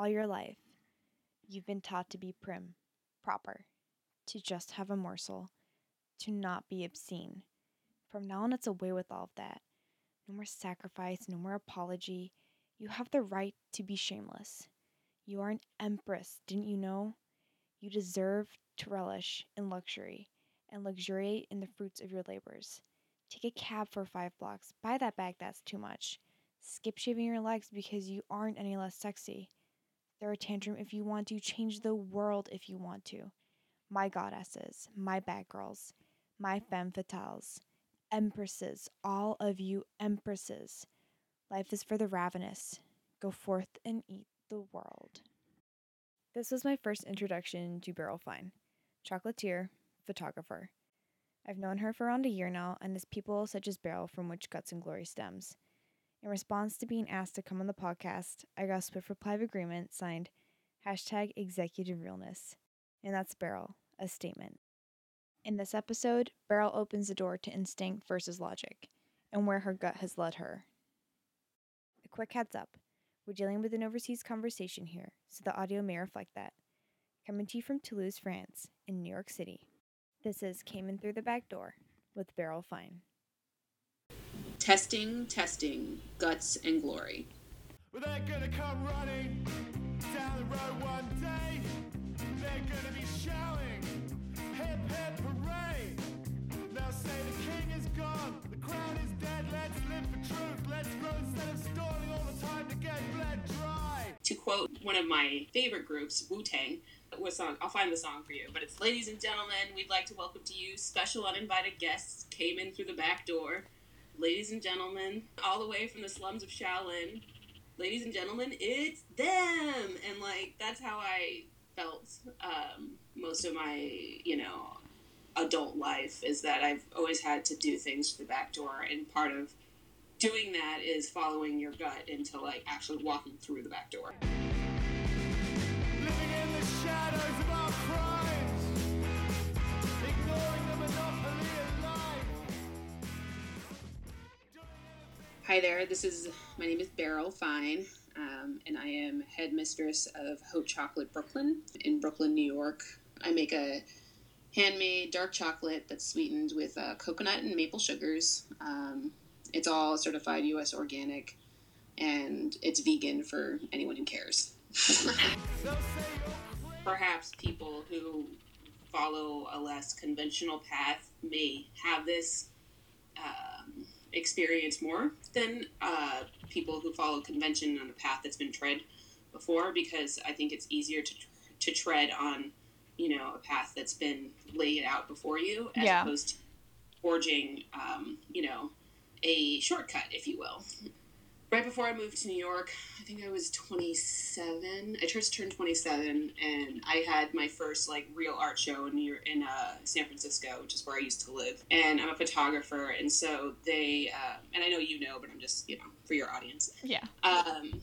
all your life, you've been taught to be prim, proper, to just have a morsel, to not be obscene. From now on, it's away with all of that. No more sacrifice, no more apology. You have the right to be shameless. You are an empress, didn't you know? You deserve to relish in luxury and luxuriate in the fruits of your labors. Take a cab for five blocks. Buy that bag that's too much. Skip shaving your legs because you aren't any less sexy. Throw a tantrum if you want to. Change the world if you want to. My goddesses, my bad girls, my femme fatales, empresses, all of you empresses. Life is for the ravenous. Go forth and eat the world. This was my first introduction to Beryl Fine, chocolatier, photographer. I've known her for around a year now, and it's people such as Beryl from which Guts and Glory stems. In response to being asked to come on the podcast, I got a swift reply of agreement signed hashtag executive realness. And that's Beryl, a statement. In this episode, Beryl opens the door to instinct versus logic, and where her gut has led her. A quick heads up we're dealing with an overseas conversation here, so the audio may reflect that. Coming to you from Toulouse, France, in New York City. This is Came In Through the Back Door with Beryl Fine. Testing, testing, guts and glory. Well, they're gonna come running down the road one day. They're gonna be shouting, hip hip hooray. They'll say the king is gone, the crown is dead. Let's live for truth. Let's grow instead of stalling all the time to get bled dry. To quote one of my favorite groups, Wu Tang, what song? I'll find the song for you. But it's Ladies and Gentlemen, we'd like to welcome to you special uninvited guests came in through the back door. Ladies and gentlemen, all the way from the slums of Shaolin. Ladies and gentlemen, it's them! And like, that's how I felt um, most of my, you know, adult life is that I've always had to do things through the back door. And part of doing that is following your gut into like actually walking through the back door. Hi there, this is my name is Beryl Fine, um, and I am headmistress of Haute Chocolate Brooklyn in Brooklyn, New York. I make a handmade dark chocolate that's sweetened with uh, coconut and maple sugars. Um, it's all certified U.S. organic, and it's vegan for anyone who cares. Perhaps people who follow a less conventional path may have this um, experience more than uh, people who follow convention on a path that's been tread before because I think it's easier to, to tread on, you know, a path that's been laid out before you as Yeah. opposed to forging, um, you know, a shortcut, if you will. Right before I moved to New York, I think I was 27. I just turned 27, and I had my first like real art show in New York, in uh, San Francisco, which is where I used to live. And I'm a photographer, and so they, uh, and I know you know, but I'm just you know for your audience. Yeah. Um,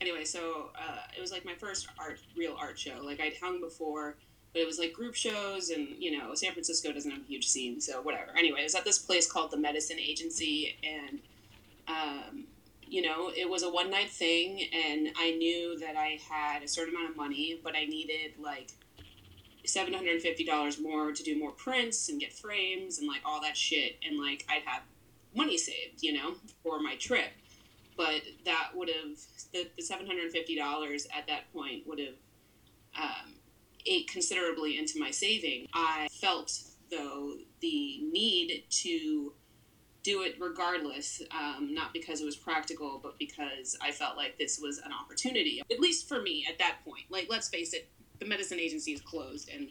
anyway, so uh, it was like my first art, real art show. Like I'd hung before, but it was like group shows, and you know, San Francisco doesn't have a huge scene, so whatever. Anyway, it was at this place called the Medicine Agency, and um, you know, it was a one night thing, and I knew that I had a certain amount of money, but I needed like seven hundred and fifty dollars more to do more prints and get frames and like all that shit, and like I'd have money saved, you know, for my trip. But that would have the, the seven hundred and fifty dollars at that point would have um, ate considerably into my saving. I felt though the need to do it regardless, um, not because it was practical, but because I felt like this was an opportunity, at least for me at that point. Like, let's face it, the medicine agency is closed and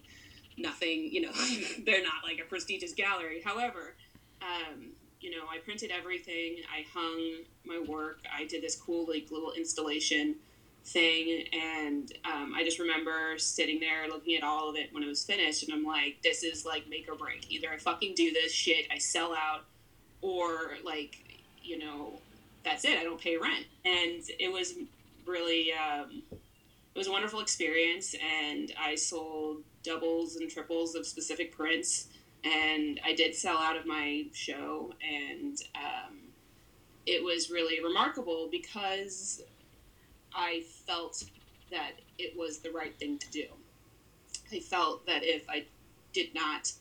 nothing, you know, they're not like a prestigious gallery. However, um, you know, I printed everything, I hung my work, I did this cool, like, little installation thing, and um, I just remember sitting there looking at all of it when it was finished, and I'm like, this is like make or break. Either I fucking do this shit, I sell out, or like you know that's it i don't pay rent and it was really um, it was a wonderful experience and i sold doubles and triples of specific prints and i did sell out of my show and um, it was really remarkable because i felt that it was the right thing to do. I felt that if I did not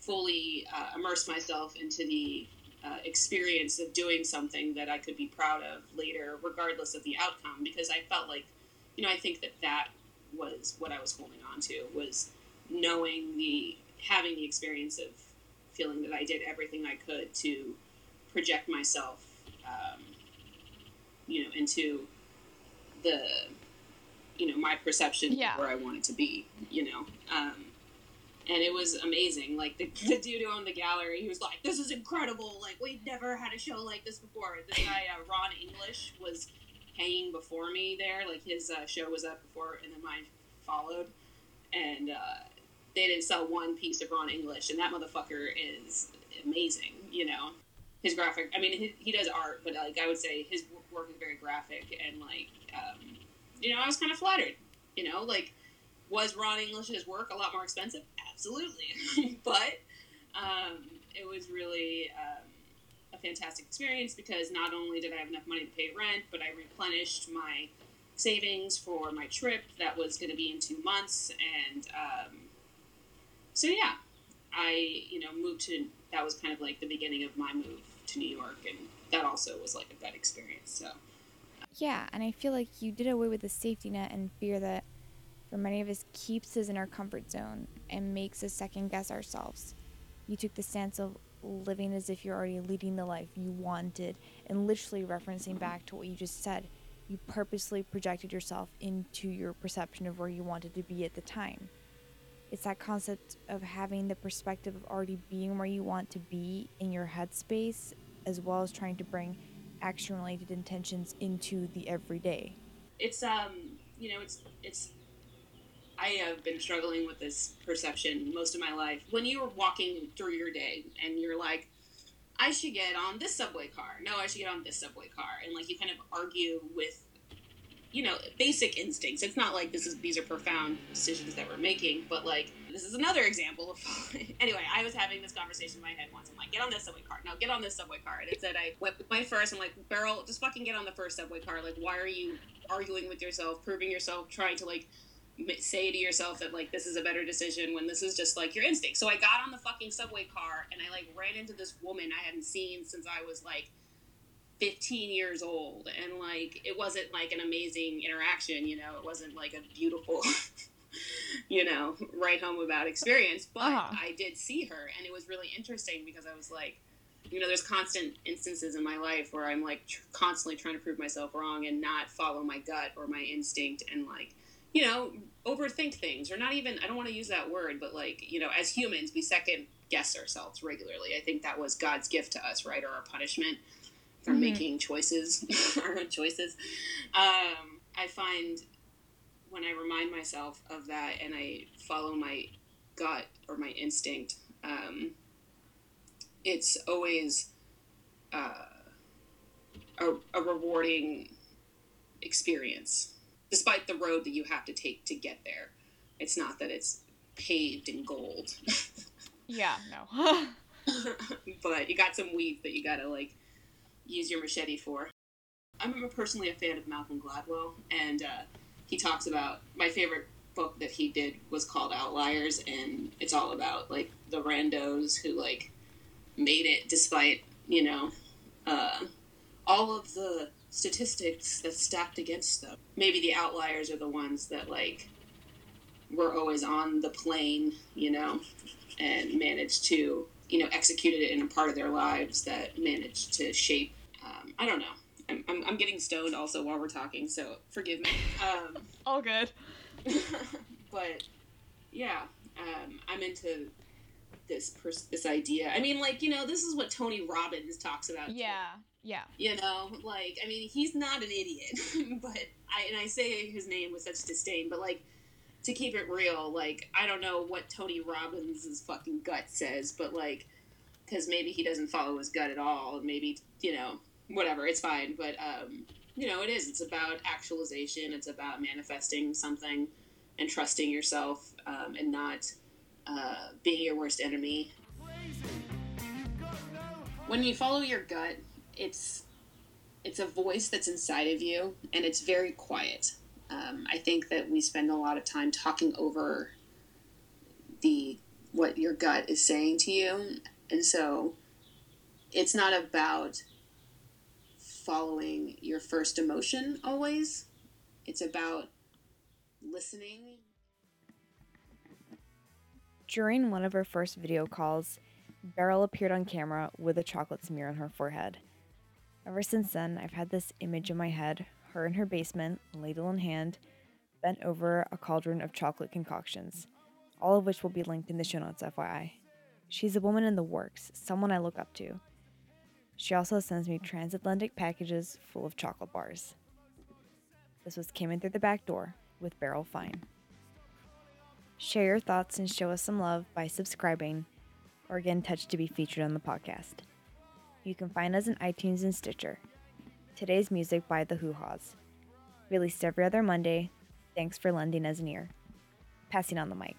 fully uh, immerse myself into the uh, experience of doing something that I could be proud of later, regardless of the outcome, because I felt like, you know, I think that that was what I was holding on to was knowing the having the experience of feeling that I did everything I could to project myself, um, you know, into the, you know, my perception Yeah. of where I wanted to be, you know. Um, and it was amazing. Like the, the dude who owned the gallery, he was like, "This is incredible! Like we've never had a show like this before." This guy uh, Ron English was hanging before me there. Like his uh, show was up before, and then mine followed, and uh, they didn't sell one piece of Ron English, and that motherfucker is amazing. You know, his graphic. I mean, he, he does art, but like I would say, his work is very graphic, and like, um, you know, I was kind of flattered. You know, like was Ron English's work a lot more expensive? Absolutely, but um, it was really um, a fantastic experience because not only did I have enough money to pay rent, but I replenished my savings for my trip that was going to be in two months, and um, so yeah, I you know moved to that was kind of like the beginning of my move to New York, and that also was like a gut experience. So Yeah, and I feel like you did away with the safety net and fear that for many of us keeps us in our comfort zone and makes us second guess ourselves. You took the stance of living as if you're already leading the life you wanted and literally referencing back to what you just said. You purposely projected yourself into your perception of where you wanted to be at the time. It's that concept of having the perspective of already being where you want to be in your headspace, as well as trying to bring action related intentions into the everyday. it's um you know it's it's I have been struggling with this perception most of my life. When you are walking through your day and you're like, I should get on this subway car. No, I should get on this subway car. And like you kind of argue with, you know, basic instincts. It's not like this is these are profound decisions that we're making, but like this is another example of. anyway, I was having this conversation in my head once. I'm like, get on this subway car. No, get on this subway car. And it said I went with my first. I'm like, Beryl, just fucking get on the first subway car. Like, why are you arguing with yourself, proving yourself, trying to like say to yourself that like this is a better decision when this is just like your instinct. So I got on the fucking subway car and I like ran into this woman I hadn't seen since I was like 15 years old and like it wasn't like an amazing interaction, you know, it wasn't like a beautiful you know, write home about experience, but Uh-huh. I did see her and it was really interesting because I was like you know, there's constant instances in my life where I'm like tr- constantly trying to prove myself wrong and not follow my gut or my instinct and like, you know, overthink things or not even, I don't want to use that word, but like, you know, as humans, we second guess ourselves regularly. I think that was God's gift to us, right? Or our punishment for Mhm. making choices, our own choices. Um, I find when I remind myself of that and I follow my gut or my instinct, um, it's always uh, a, a rewarding experience, despite the road that you have to take to get there. It's not that it's paved in gold, Yeah, no. but you got some weeds that you gotta like use your machete for. I'm personally a fan of Malcolm Gladwell, and uh, he talks about my favorite book that he did was called Outliers, and it's all about like the randos who like made it despite you know uh, all of the statistics that stacked against them. Maybe the outliers are the ones that like were always on the plane, you know, and managed to you know execute it in a part of their lives that managed to shape. Um, I don't know. I'm, I'm, I'm getting stoned also while we're talking, so forgive me. Um, All good. but yeah, um, I'm into this pers- this idea. I mean, like you know, this is what Tony Robbins talks about. too. Yeah, yeah. You know, like I mean, he's not an idiot, but I and I say his name with such disdain, but like to keep it real, like I don't know what Tony Robbins' fucking gut says, but like because maybe he doesn't follow his gut at all, and maybe you know whatever, it's fine. But um, you know, it is. It's about actualization. It's about manifesting something and trusting yourself um, and not uh, being your worst enemy Crazy. You've got no hope. when you follow your gut it's it's a voice that's inside of you and it's very quiet Um, I think that we spend a lot of time talking over the what your gut is saying to you, and so it's not about following your first emotion always. It's about listening. During one of her first video calls, Beryl appeared on camera with a chocolate smear on her forehead. Ever since then, I've had this image in my head her in her basement, ladle in hand, bent over a cauldron of chocolate concoctions, all of which will be linked in the show notes, FYI. She's a woman in the works, someone I look up to. She also sends me transatlantic packages full of chocolate bars. This was Came In Through the Back Door with Beryl Fine. Share your thoughts and show us some love by subscribing or get in touch to be featured on the podcast. You can find us on iTunes and Stitcher. Today's music by The Hoo Haws. Released every other Monday. Thanks for lending us an ear. Passing on the mic.